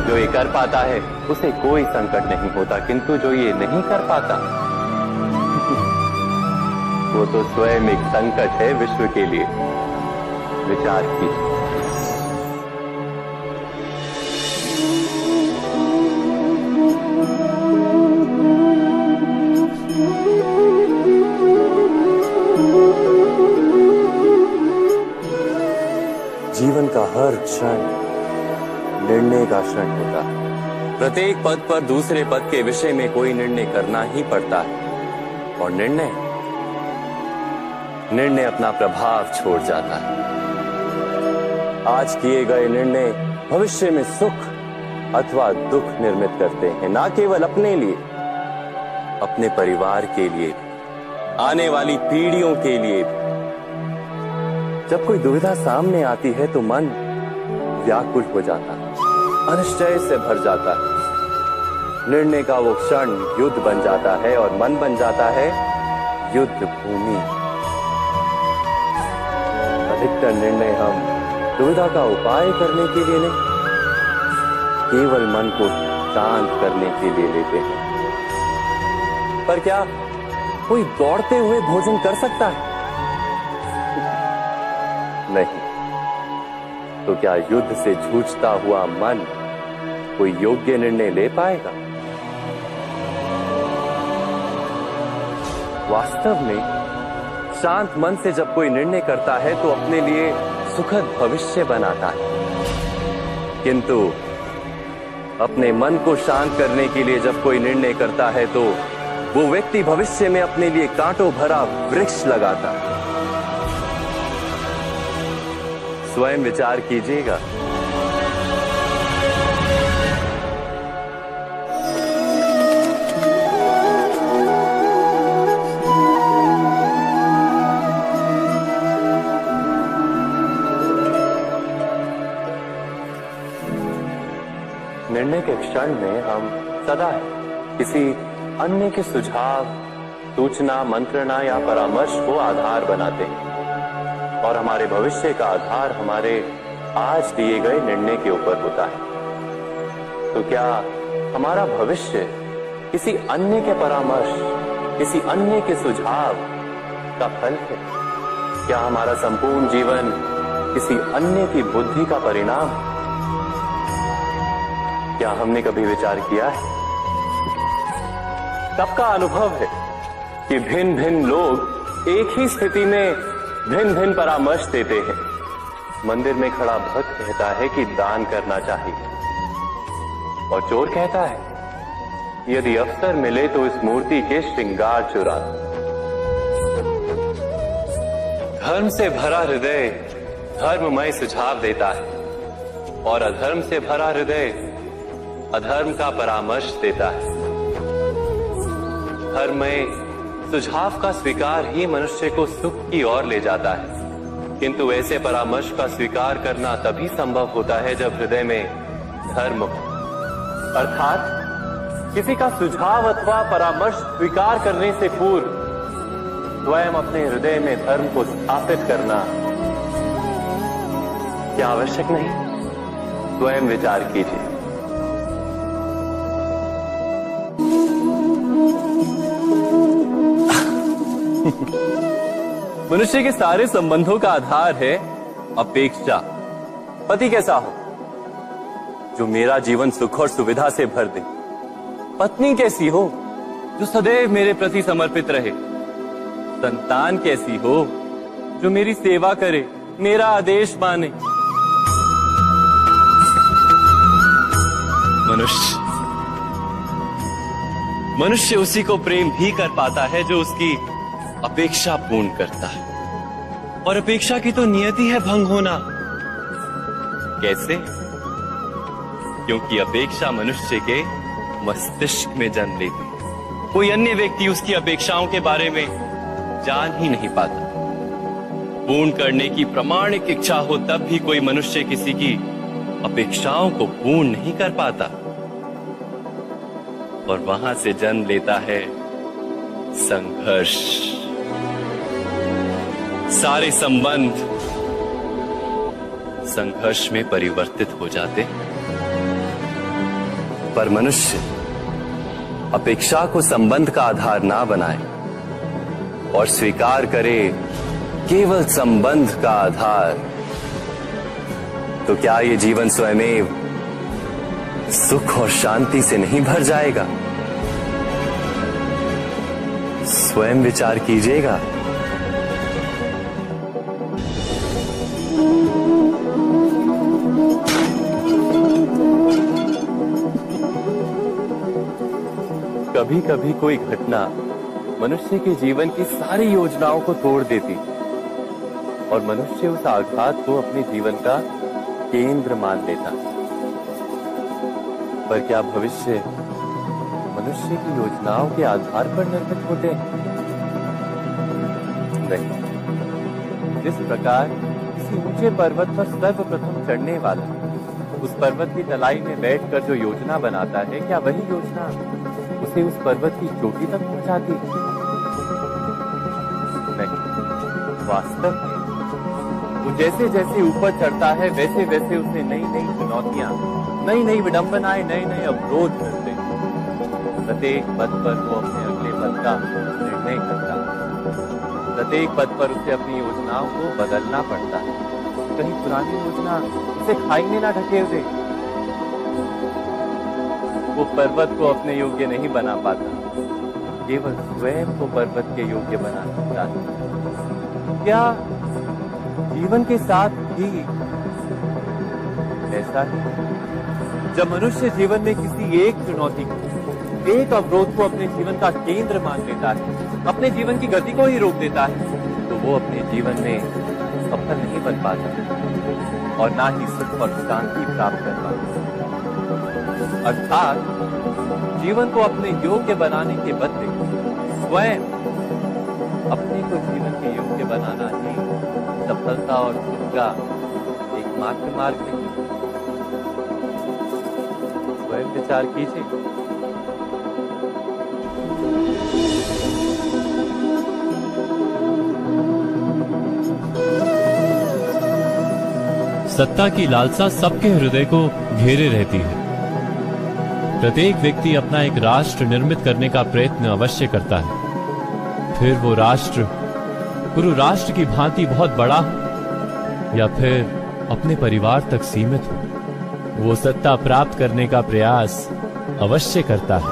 जो ये कर पाता है, उसे कोई संकट नहीं होता, किंतु जो ये नहीं कर पाता वो तो स्वयं एक संकट है विश्व के लिए। विचार कीजिए। जीवन का हर क्षण निर्णय का क्षण होता है। प्रत्येक पद पर दूसरे पद के विषय में कोई निर्णय करना ही पड़ता है। और निर्णय निर्णय अपना प्रभाव छोड़ जाता है। आज किए गए निर्णय भविष्य में सुख अथवा दुख निर्मित करते हैं, ना केवल अपने लिए, अपने परिवार के लिए, आने वाली पीढ़ियों के लिए जब कोई दुविधा सामने आती है तो मन व्याकुल हो जाता है, अनिश्चय से भर जाता है। निर्णय का वो क्षण युद्ध बन जाता है और मन बन जाता है युद्ध भूमि। अधिकतर निर्णय हम दुविधा का उपाय करने के लिए नहीं, केवल मन को शांत करने के लिए लेते हैं। पर क्या कोई दौड़ते हुए भोजन कर सकता है? नहीं। तो क्या युद्ध से जूझता हुआ मन कोई योग्य निर्णय ले पाएगा? वास्तव में शांत मन से जब कोई निर्णय करता है तो अपने लिए सुखद भविष्य बनाता है। किंतु अपने मन को शांत करने के लिए जब कोई निर्णय करता है तो वो व्यक्ति भविष्य में अपने लिए कांटों भरा वृक्ष लगाता है। स्वयं विचार कीजिएगा। क्षण में हम सदा किसी अन्य के सुझाव, सूचना, मंत्रणा या परामर्श को आधार बनाते हैं। और हमारे भविष्य का आधार हमारे आज दिए गए निर्णय के ऊपर होता है। तो क्या हमारा भविष्य किसी अन्य के परामर्श, किसी अन्य के सुझाव का फल है? क्या हमारा संपूर्ण जीवन किसी अन्य की बुद्धि का परिणाम है क्या हमने कभी विचार किया है? सबका अनुभव है कि भिन्न भिन्न लोग एक ही स्थिति में भिन्न भिन्न परामर्श देते हैं। मंदिर में खड़ा भक्त कहता है कि दान करना चाहिए। और चोर कहता है, यदि अवसर मिले तो इस मूर्ति के श्रृंगार चुरा धर्म से भरा हृदय धर्ममय सुझाव देता है। और अधर्म से भरा हृदय अधर्म का परामर्श देता है। धर्म में सुझाव का स्वीकार ही मनुष्य को सुख की ओर ले जाता है। किंतु ऐसे परामर्श का स्वीकार करना तभी संभव होता है जब हृदय में धर्म अर्थात, किसी का सुझाव अथवा परामर्श स्वीकार करने से पूर्व, स्वयं अपने हृदय में धर्म को स्थापित करना क्या आवश्यक नहीं। स्वयं विचार कीजिए। मनुष्य के सारे संबंधों का आधार है अपेक्षा। पति कैसा हो? जो मेरा जीवन सुख और सुविधा से भर दे। पत्नी कैसी हो? जो सदैव मेरे प्रति समर्पित रहे। संतान कैसी हो? जो मेरी सेवा करे, मेरा आदेश माने। मनुष्य। मनुष्य उसी को प्रेम भी कर पाता है जो उसकी अपेक्षा पूर्ण करता है। और अपेक्षा की तो नियति है भंग होना। कैसे? क्योंकि अपेक्षा मनुष्य के मस्तिष्क में जन्म लेती है। कोई अन्य व्यक्ति उसकी अपेक्षाओं के बारे में जान ही नहीं पाता। पूर्ण करने की प्रमाणिक इच्छा हो तब भी कोई मनुष्य किसी की अपेक्षाओं को पूर्ण नहीं कर पाता। और वहाँ से जन्म लेता है संघर्ष। सारे संबंध संघर्ष में परिवर्तित हो जाते पर मनुष्य अपेक्षा को संबंध का आधार ना बनाए और स्वीकार करे केवल संबंध का आधार तो क्या ये जीवन स्वयमेव सुख और शांति से नहीं भर जाएगा? स्वयं विचार कीजिएगा। कभी कभी कोई घटना मनुष्य के जीवन की सारी योजनाओं को तोड़ देती और मनुष्य उस आघात को अपने जीवन का केंद्र मान लेता। पर क्या भविष्य मनुष्य की योजनाओं के आधार पर निर्मित होते? नहीं। जिस प्रकार किसी ऊँचे पर्वत पर सर्वप्रथम चढ़ने वाला उस पर्वत की तलाई में बैठकर जो योजना बनाता है, क्या वही योजना? उसे उस पर्वत की चोटी तक पहुंचाती वास्तव में, वो जैसे जैसे ऊपर चढ़ता है वैसे वैसे उसे नई नई चुनौतियाँ नई नई विडंबनाएँ नए नए अवरोध मिलते प्रत्येक पद पर वो अपने अगले पद का निर्णय करता प्रत्येक पद पर उसे अपनी योजनाओं को बदलना पड़ता है। कहीं पुरानी योजना उसे खाई में ना ढकेल दे वो पर्वत को अपने योग्य नहीं बना पाता। केवल स्वयं को पर्वत के योग्य बना सकता है। क्या जीवन के साथ भी ऐसा ही? जब मनुष्य जीवन में किसी एक चुनौती को, एक अवरोध को अपने जीवन का केंद्र मान लेता है, अपने जीवन की गति को ही रोक देता है तो वो अपने जीवन में सफल नहीं बन पाता और ना ही सुख और शांति प्राप्त कर पाता। अर्थात जीवन को अपने योग्य बनाने के बदले स्वयं अपने को जीवन के योग्य बनाना ही सफलता और सुख का एकमात्र मार्ग है। स्वयं विचार कीजिए। सत्ता की लालसा सबके हृदय को घेरे रहती है। प्रत्येक व्यक्ति अपना एक राष्ट्र निर्मित करने का प्रयत्न अवश्य करता है। फिर वो राष्ट्र, गुरु राष्ट्र की भांति बहुत बड़ा हो, या फिर अपने परिवार तक सीमित हो, वो सत्ता प्राप्त करने का प्रयास अवश्य करता है।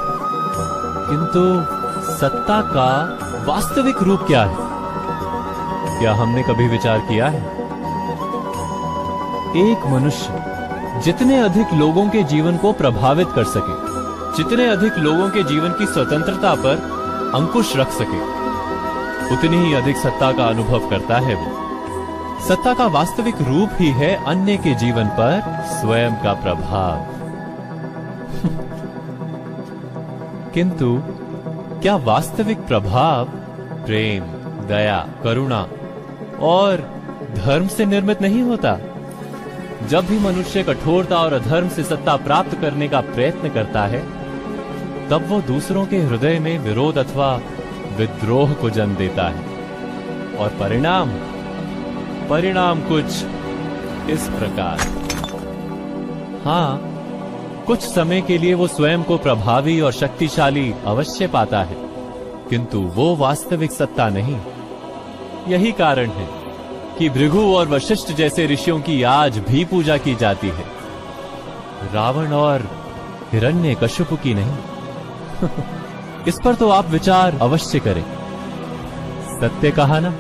किंतु सत्ता का वास्तविक रूप क्या है? क्या हमने कभी विचार किया है? एक मनुष्य जितने अधिक लोगों के जीवन को प्रभावित कर सके, जितने अधिक लोगों के जीवन की स्वतंत्रता पर अंकुश रख सके, उतनी ही अधिक सत्ता का अनुभव करता है वो। सत्ता का वास्तविक रूप ही है अन्य के जीवन पर स्वयं का प्रभाव। किंतु, क्या वास्तविक प्रभाव प्रेम, दया, करुणा और धर्म से निर्मित नहीं होता? जब भी मनुष्य कठोरता और अधर्म से सत्ता प्राप्त करने का प्रयत्न करता है, तब वो दूसरों के हृदय में विरोध अथवा विद्रोह को जन्म देता है। और परिणाम परिणाम कुछ इस प्रकार। हाँ कुछ समय के लिए वो स्वयं को प्रभावी और शक्तिशाली अवश्य पाता है, किंतु वो वास्तविक सत्ता नहीं। यही कारण है कि भृगु और वशिष्ठ जैसे ऋषियों की आज भी पूजा की जाती है। रावण और हिरण्य कश्यप की नहीं। इस पर तो आप विचार अवश्य करें। सत्य कहा ना?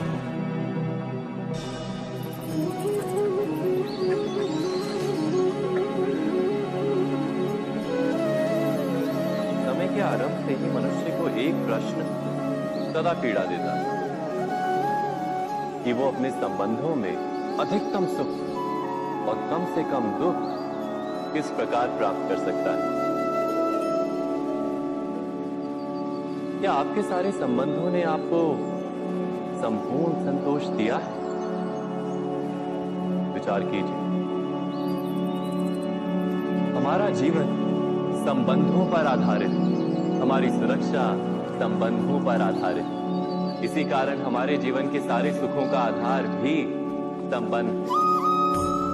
संबंधों में अधिकतम सुख और कम से कम दुख किस प्रकार प्राप्त कर सकता है? क्या आपके सारे संबंधों ने आपको संपूर्ण संतोष दिया है? विचार कीजिए। हमारा जीवन संबंधों पर आधारित हमारी सुरक्षा संबंधों पर आधारित। इसी कारण हमारे जीवन के सारे सुखों का आधार भी संबंध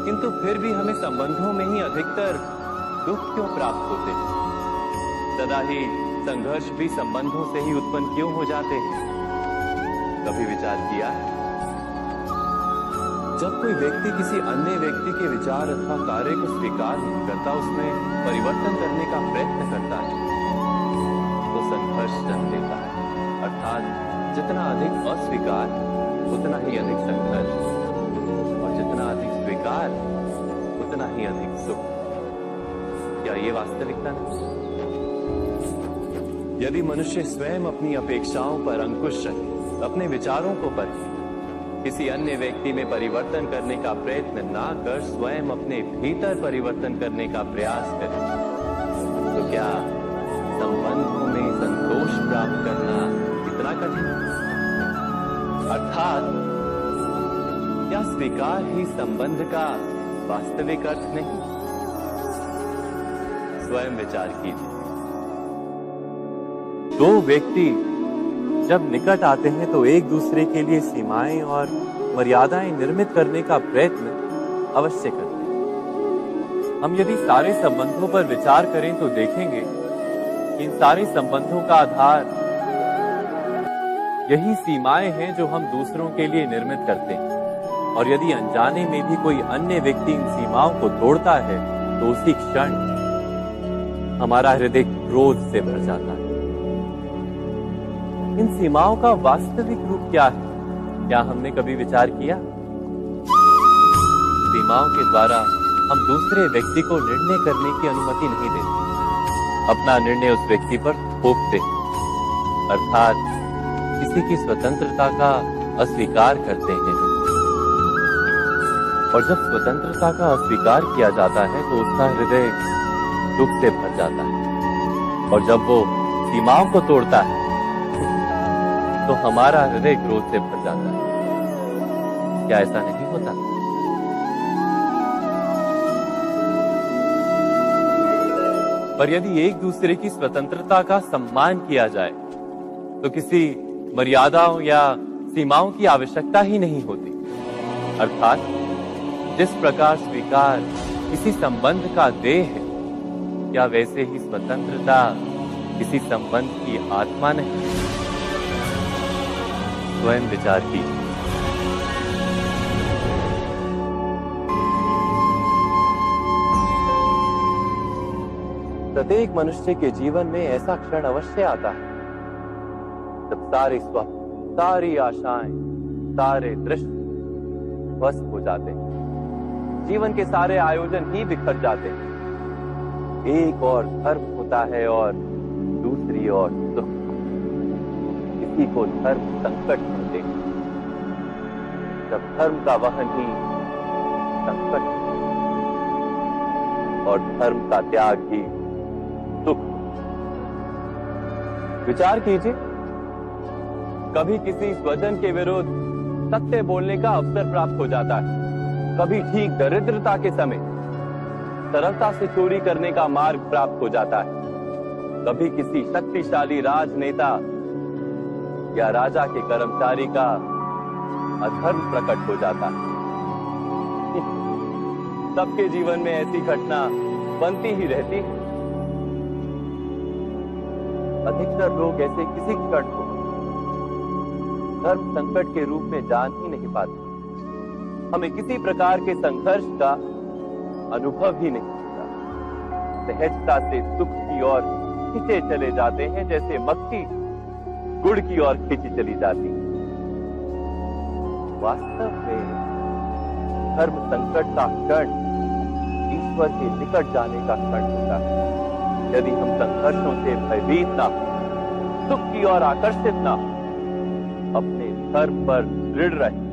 किंतु फिर भी हमें संबंधों में ही अधिकतर दुख क्यों प्राप्त होते हैं? सदा ही संघर्ष भी संबंधों से ही उत्पन्न क्यों हो जाते हैं? कभी विचार किया जब कोई व्यक्ति किसी अन्य व्यक्ति के विचार अथवा कार्य को स्वीकार नहीं करता, उसमें परिवर्तन करने का प्रयत्न करता है तो संघर्ष जन्म लेता है। अर्थात जितना अधिक अस्वीकार, उतना ही अधिक संघर्ष और जितना अधिक स्वीकार, उतना ही अधिक सुख क्या ये वास्तविकता नहीं यदि मनुष्य स्वयं अपनी अपेक्षाओं पर अंकुश रखे अपने विचारों को परखे किसी अन्य व्यक्ति में परिवर्तन करने का प्रयत्न ना कर स्वयं अपने भीतर परिवर्तन करने का प्रयास करें तो क्या संबंधों में संतोष प्राप्त करना है? अर्थात, क्या स्वीकार ही संबंध का वास्तविक अर्थ नहीं? स्वयं विचार कीजिए। दो व्यक्ति जब निकट आते हैं तो एक दूसरे के लिए सीमाएँ और मर्यादाएँ निर्मित करने का प्रयत्न अवश्य करते हैं। हम यदि सारे संबंधों पर विचार करें तो देखेंगे कि इन सारे संबंधों का आधार यही सीमाएँ हैं जो हम दूसरों के लिए निर्मित करते हैं। और यदि अनजाने में भी कोई अन्य व्यक्ति इन सीमाओं को तोड़ता है तो उसी क्षण हमारा हृदय क्रोध से भर जाता है। इन सीमाओं का वास्तविक रूप क्या है? क्या हमने कभी विचार किया? सीमाओं के द्वारा हम दूसरे व्यक्ति को निर्णय करने की अनुमति नहीं देते। अपना निर्णय उस व्यक्ति पर थोपते अर्थात किसी की स्वतंत्रता का अस्वीकार करते हैं। और जब स्वतंत्रता का अस्वीकार किया जाता है तो उसका हृदय दुख से भर जाता है। और जब वो सीमाओं को तोड़ता है तो हमारा हृदय क्रोध से भर जाता है। क्या ऐसा नहीं होता? पर यदि एक दूसरे की स्वतंत्रता का सम्मान किया जाए तो किसी मर्यादाओं या सीमाओं की आवश्यकता ही नहीं होती। अर्थात, जिस प्रकार स्वीकार किसी संबंध का देह है, क्या वैसे ही स्वतंत्रता किसी संबंध की आत्मा नहीं? स्वयं विचार कीजिए। प्रत्येक मनुष्य के जीवन में ऐसा क्षण अवश्य आता है। जब सारे स्वप्न सारी आशाएँ सारे दृश्य ध्वस्त हो जाते हैं। जीवन के सारे आयोजन ही बिखर जाते हैं। एक और धर्म होता है और दूसरी और सुख किसी को धर्म संकट मिलते हैं। जब धर्म का वहन ही संकट और धर्म का त्याग ही सुख विचार कीजिए। कभी किसी स्वजन के विरुद्ध सत्य बोलने का अवसर प्राप्त हो जाता है। कभी ठीक दरिद्रता के समय सरलता से चोरी करने का मार्ग प्राप्त हो जाता है। कभी किसी शक्तिशाली राजनेता या राजा के कर्मचारी का अधर्म प्रकट हो जाता है। सबके जीवन में ऐसी घटना बनती ही रहती है। अधिकतर लोग ऐसे किसी क्षण को धर्म संकट के रूप में जान ही नहीं पाते। हमें किसी प्रकार के संघर्ष का अनुभव ही नहीं होता। सहजता से सुख की ओर खींचे चले जाते हैं, जैसे मक्खी गुड़ की ओर खींची चली जाती वास्तव में धर्म संकट का क्षण ईश्वर के निकट जाने का क्षण होता है। यदि हम संघर्षों से भयभीत ना सुख की ओर आकर्षित ना हो धर्म पर दृढ़ रहे।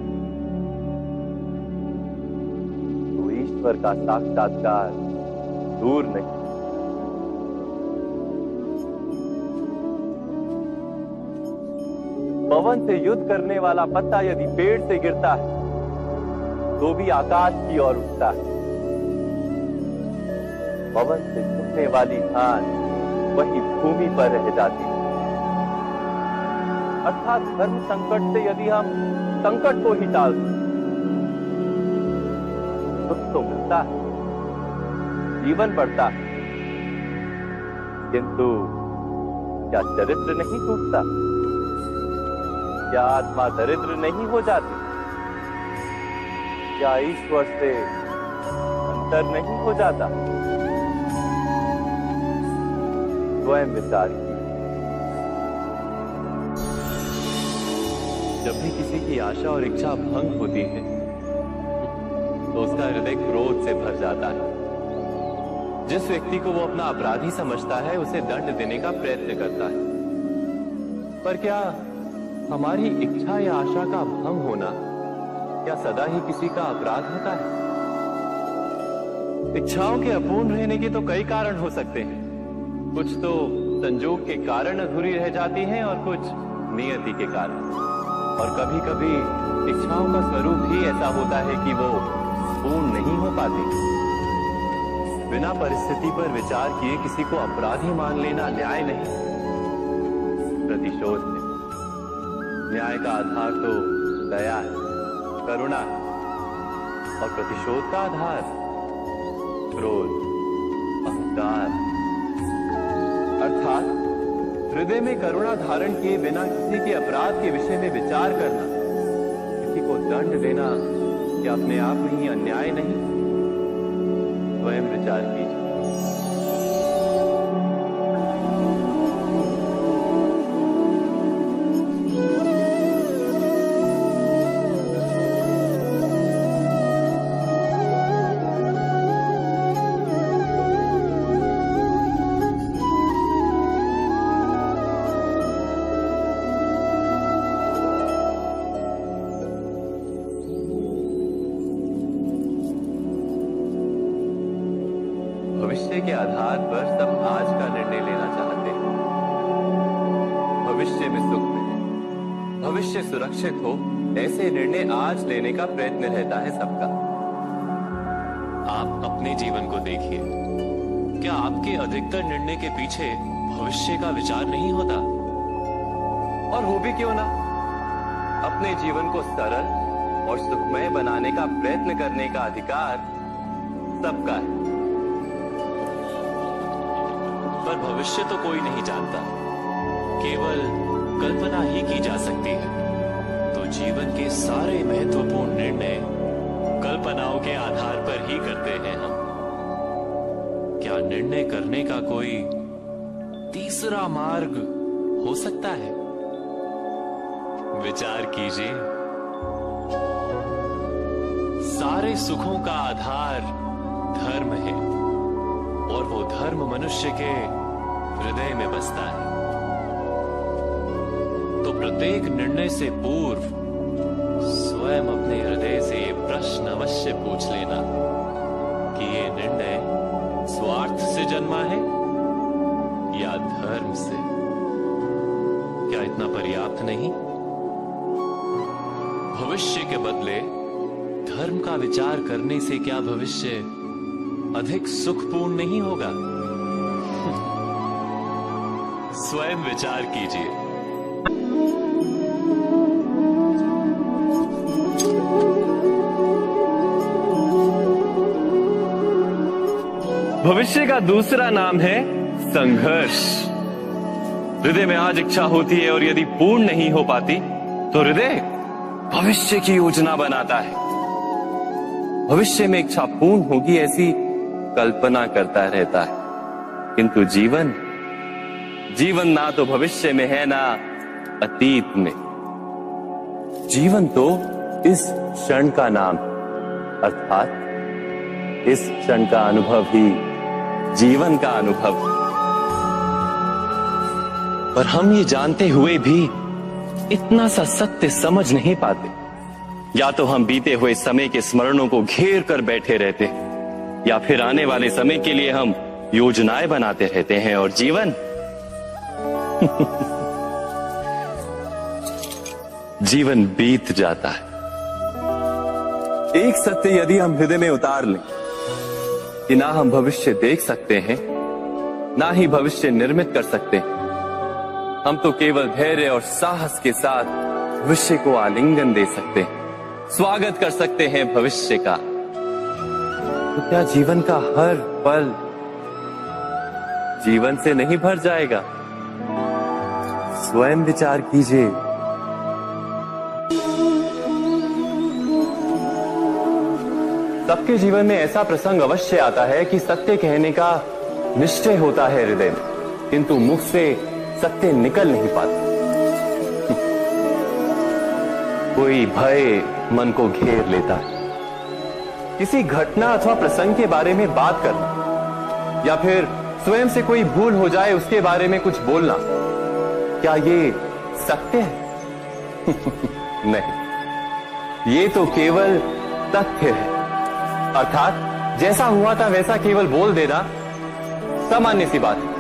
तो ईश्वर का साक्षात्कार दूर नहीं। पवन से युद्ध करने वाला पत्ता यदि पेड़ से गिरता है तो भी आकाश की ओर उठता है। पवन से छुपने वाली धान वही भूमि पर रह जाती है। अर्थात धर्म संकट से यदि हम संकट को ही टाल सुख तो मिलता है, जीवन बढ़ता है, किंतु क्या चरित्र नहीं टूटता? क्या आत्मा दरिद्र नहीं हो जाती? क्या ईश्वर से अंतर नहीं हो जाता? स्वयं विचार। जब भी किसी की आशा और इच्छा भंग होती है तो उसका हृदय क्रोध से भर जाता है। जिस व्यक्ति को वो अपना अपराधी समझता है, उसे दंड देने का प्रयत्न करता है। पर क्या हमारी इच्छा या आशा का भंग होना क्या सदा ही किसी का अपराध होता है? इच्छाओं के अपूर्ण रहने के तो कई कारण हो सकते हैं। कुछ तो संजोग के कारण अधूरी रह जाती हैं और कुछ नियति के कारण। और कभी कभी इच्छाओं का स्वरूप ही ऐसा होता है कि वो पूर्ण नहीं हो पाती। बिना परिस्थिति पर विचार किए किसी को अपराधी मान लेना न्याय नहीं। प्रतिशोध है। न्याय का आधार तो दया है, करुणा है, और प्रतिशोध का आधार क्रोध, अहंकार हृदय में करुणा धारण किए बिना किसी के अपराध के विषय में विचार करना। किसी को दंड देना या अपने आप में ही अन्याय नहीं? स्वयं विचार भविष्य के आधार पर सब आज का निर्णय लेना चाहते हैं। भविष्य में सुख मिले। भविष्य सुरक्षित हो ऐसे निर्णय आज लेने का प्रयत्न रहता है सबका। आप अपने जीवन को देखिए। क्या आपके अधिकतर निर्णय के पीछे भविष्य का विचार नहीं होता? और हो भी क्यों ना? अपने जीवन को सरल और सुखमय बनाने का प्रयत्न करने का अधिकार सबका है। पर भविष्य तो कोई नहीं जानता। केवल कल्पना ही की जा सकती है। तो जीवन के सारे महत्वपूर्ण निर्णय कल्पनाओं के आधार पर ही करते हैं हम। क्या निर्णय करने का कोई तीसरा मार्ग हो सकता है? विचार कीजिए। सारे सुखों का आधार धर्म है। और वो धर्म मनुष्य के हृदय में बसता है। तो प्रत्येक निर्णय से पूर्व स्वयं अपने हृदय से ये प्रश्न अवश्य पूछ लेना कि ये निर्णय स्वार्थ से जन्मा है या धर्म से? क्या इतना पर्याप्त नहीं? भविष्य के बदले धर्म का विचार करने से क्या भविष्य अधिक सुखपूर्ण नहीं होगा। स्वयं विचार कीजिए। भविष्य का दूसरा नाम है संघर्ष। हृदय में आज इच्छा होती है और यदि पूर्ण नहीं हो पाती तो हृदय भविष्य की योजना बनाता है। भविष्य में इच्छा पूर्ण होगी ऐसी कल्पना करता रहता है। किंतु जीवन जीवन ना तो भविष्य में है ना अतीत में। जीवन तो इस क्षण का नाम, अर्थात इस क्षण का अनुभव ही जीवन का अनुभव। पर हम ये जानते हुए भी इतना सा सत्य समझ नहीं पाते। या तो हम बीते हुए समय के स्मरणों को घेर कर बैठे रहते हैं। या फिर आने वाले समय के लिए हम योजनाएँ बनाते रहते हैं और जीवन। जीवन बीत जाता है। एक सत्य यदि हम हृदय में उतार लें, कि ना हम भविष्य देख सकते हैं, ना ही भविष्य निर्मित कर सकते हैं, हम तो केवल धैर्य और साहस के साथ भविष्य को आलिंगन दे सकते हैं, स्वागत कर सकते हैं भविष्य का। क्या जीवन का हर पल जीवन से नहीं भर जाएगा? स्वयं विचार कीजिए। सबके जीवन में ऐसा प्रसंग अवश्य आता है कि सत्य कहने का निश्चय होता है हृदय में, किंतु मुख से सत्य निकल नहीं पाता। कोई भय मन को घेर लेता है। किसी घटना अथवा प्रसंग के बारे में बात करना, या फिर स्वयं से कोई भूल हो जाए उसके बारे में कुछ बोलना, क्या ये सत्य है? नहीं। ये तो केवल तथ्य है। अर्थात, जैसा हुआ था वैसा केवल बोल देना सामान्य सी बात है।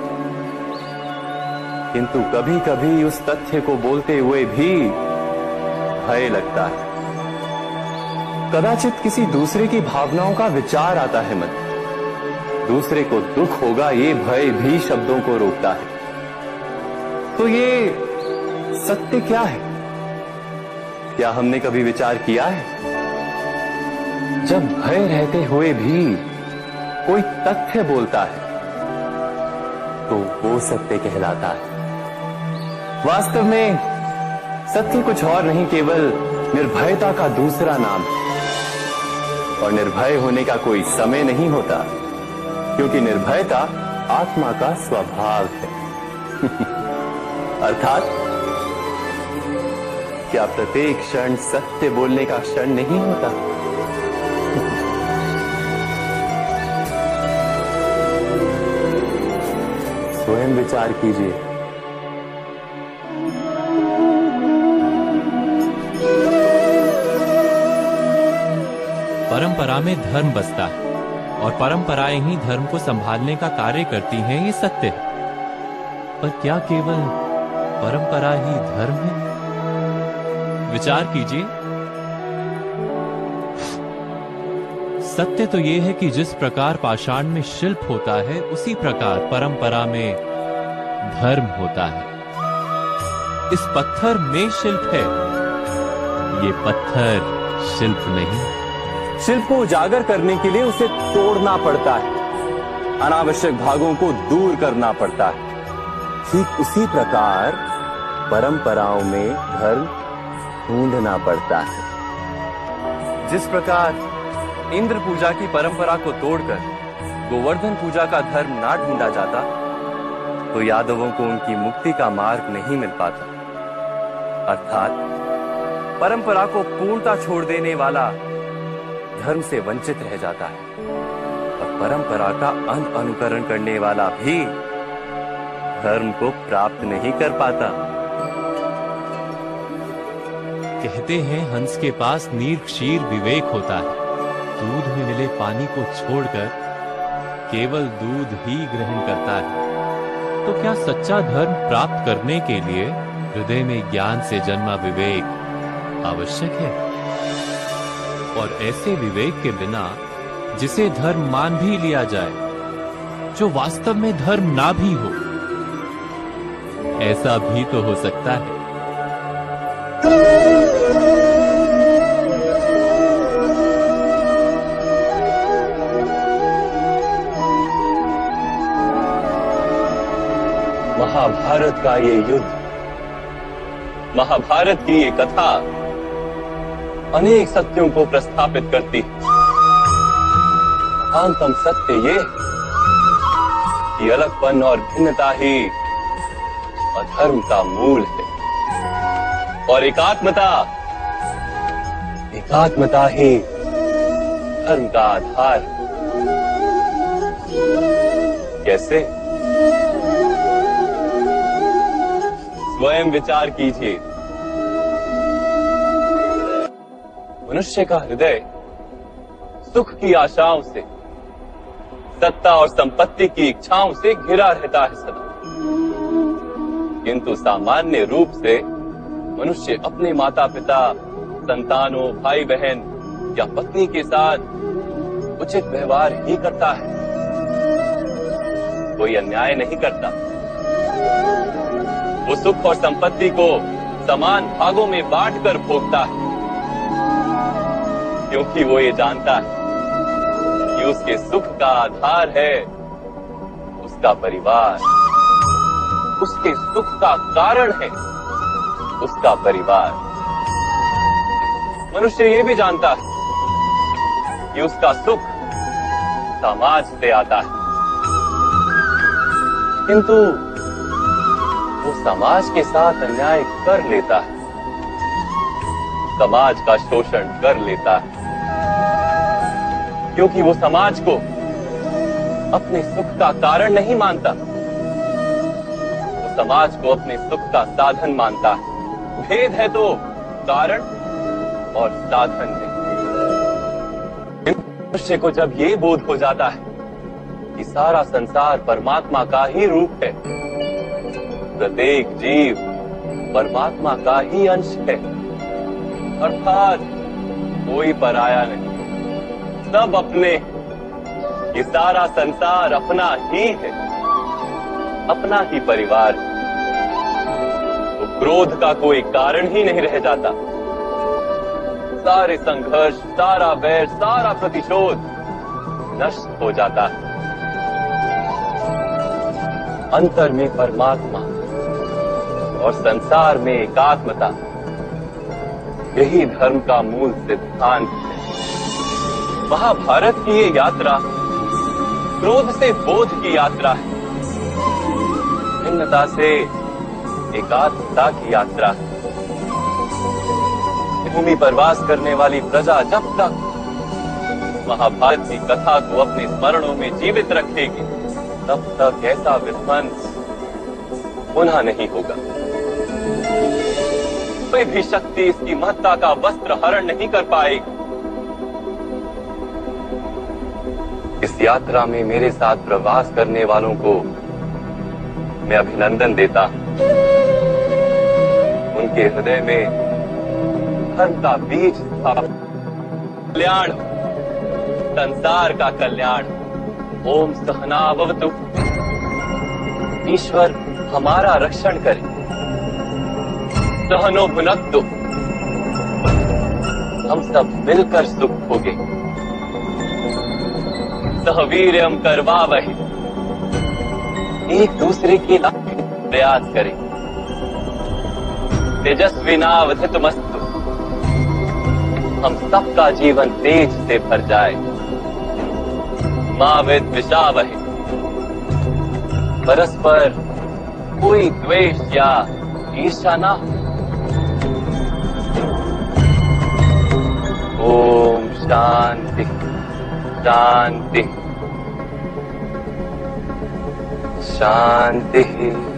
किंतु कभी कभी उस तथ्य को बोलते हुए भी भय लगता है। कदाचित किसी दूसरे की भावनाओं का विचार आता है मन। दूसरे को दुख होगा, ये भय भी शब्दों को रोकता है। तो ये सत्य क्या है? क्या हमने कभी विचार किया है? जब भय रहते हुए भी कोई तथ्य बोलता है तो वो सत्य कहलाता है। वास्तव में सत्य कुछ और नहीं, केवल निर्भयता का दूसरा नाम है। और निर्भय होने का कोई समय नहीं होता, क्योंकि निर्भयता आत्मा का स्वभाव है। अर्थात, क्या प्रत्येक क्षण सत्य बोलने का क्षण नहीं होता? स्वयं विचार कीजिए। परंपरा में धर्म बसता है और परंपराएँ ही धर्म को संभालने का कार्य करती हैं, ये सत्य है। पर क्या केवल परंपरा ही धर्म है? विचार कीजिए। सत्य तो यह है कि जिस प्रकार पाषाण में शिल्प होता है, उसी प्रकार परंपरा में धर्म होता है। इस पत्थर में शिल्प है। ये पत्थर शिल्प नहीं। शिल्प को उजागर करने के लिए उसे तोड़ना पड़ता है। अनावश्यक भागों को दूर करना पड़ता है। ठीक उसी प्रकार परंपराओं में धर्म ढूंढना पड़ता है। जिस प्रकार इंद्र पूजा की परंपरा को तोड़कर गोवर्धन पूजा का धर्म ना ढूंढा जाता तो यादवों को उनकी मुक्ति का मार्ग नहीं मिल पाता। अर्थात परंपरा को पूर्णता छोड़ देने वाला धर्म से वंचित रह जाता है। और परंपरा का अन अनुकरण करने वाला भी धर्म को प्राप्त नहीं कर पाता। कहते हैं, हंस के पास नीर क्षीर विवेक होता है। दूध में मिले पानी को छोड़कर केवल दूध ही ग्रहण करता है। तो क्या सच्चा धर्म प्राप्त करने के लिए हृदय में ज्ञान से जन्मा विवेक आवश्यक है? और ऐसे विवेक के बिना जिसे धर्म मान भी लिया जाए, जो वास्तव में धर्म ना भी हो, ऐसा भी तो हो सकता है। महाभारत का ये युद्ध, महाभारत की ये कथा अनेक सत्यों को प्रस्थापित करती। है सत्य ये कि अलगपन और भिन्नता ही अधर्म का मूल है। और एकात्मता एकात्मता ही धर्म का आधार कैसे? स्वयं विचार कीजिए। मनुष्य का हृदय सुख की आशाओं से, सत्ता और संपत्ति की इच्छाओं से घिरा रहता है सदा। किंतु सामान्य रूप से मनुष्य अपने माता पिता संतानों भाई बहन या पत्नी के साथ उचित व्यवहार ही करता है। कोई अन्याय नहीं करता। वो सुख और संपत्ति को समान भागों में बांट कर भोगता है। क्योंकि वो ये जानता है कि उसके सुख का आधार है उसका परिवार। उसके सुख का कारण है उसका परिवार। मनुष्य ये भी जानता है कि उसका सुख समाज से आता है। किंतु वो समाज के साथ अन्याय कर लेता है। समाज का शोषण कर लेता है। क्योंकि वो समाज को अपने सुख का कारण नहीं मानता। वो समाज को अपने सुख का साधन मानता है। भेद है तो कारण और साधन में मनुष्य को जब ये बोध हो जाता है कि सारा संसार परमात्मा का ही रूप है, प्रत्येक जीव परमात्मा का ही अंश है, अर्थात कोई पराया नहीं। सब अपने। ये सारा संसार अपना ही है। अपना ही परिवार। तो क्रोध का कोई कारण ही नहीं रह जाता। सारे संघर्ष, सारा वैर, सारा प्रतिशोध नष्ट हो जाता है। अंतर में परमात्मा और संसार में एकात्मता। यही धर्म का मूल सिद्धांत है। महाभारत की ये यात्रा क्रोध से बोध की यात्रा है। भिन्नता से एकात्मता की यात्रा है। भूमि पर वास करने वाली प्रजा जब तक महाभारत की कथा को अपने स्मरणों में जीवित रखेगी, तब तक ऐसा विध्वंस पुनः नहीं होगा। कोई भी शक्ति इसकी महत्ता का वस्त्र हरण नहीं कर पाएगी। इस यात्रा में मेरे साथ प्रवास करने वालों को मैं अभिनंदन देता उनके हृदय में धर्म का बीज कल्याण, संसार का कल्याण। ओम सहनावतु। ईश्वर हमारा रक्षण करे। सहनो भुनक्तु हम सब मिलकर सुख भोगे। सहवीर्यम करवा वही। एक दूसरे के प्रयास करें। तेजस्वी नावधित मस्तु। हम सबका जीवन तेज से भर जाए। मावित विषावह परस्पर कोई द्वेष या ईर्षा ना ओम शांति। शांति। शांति।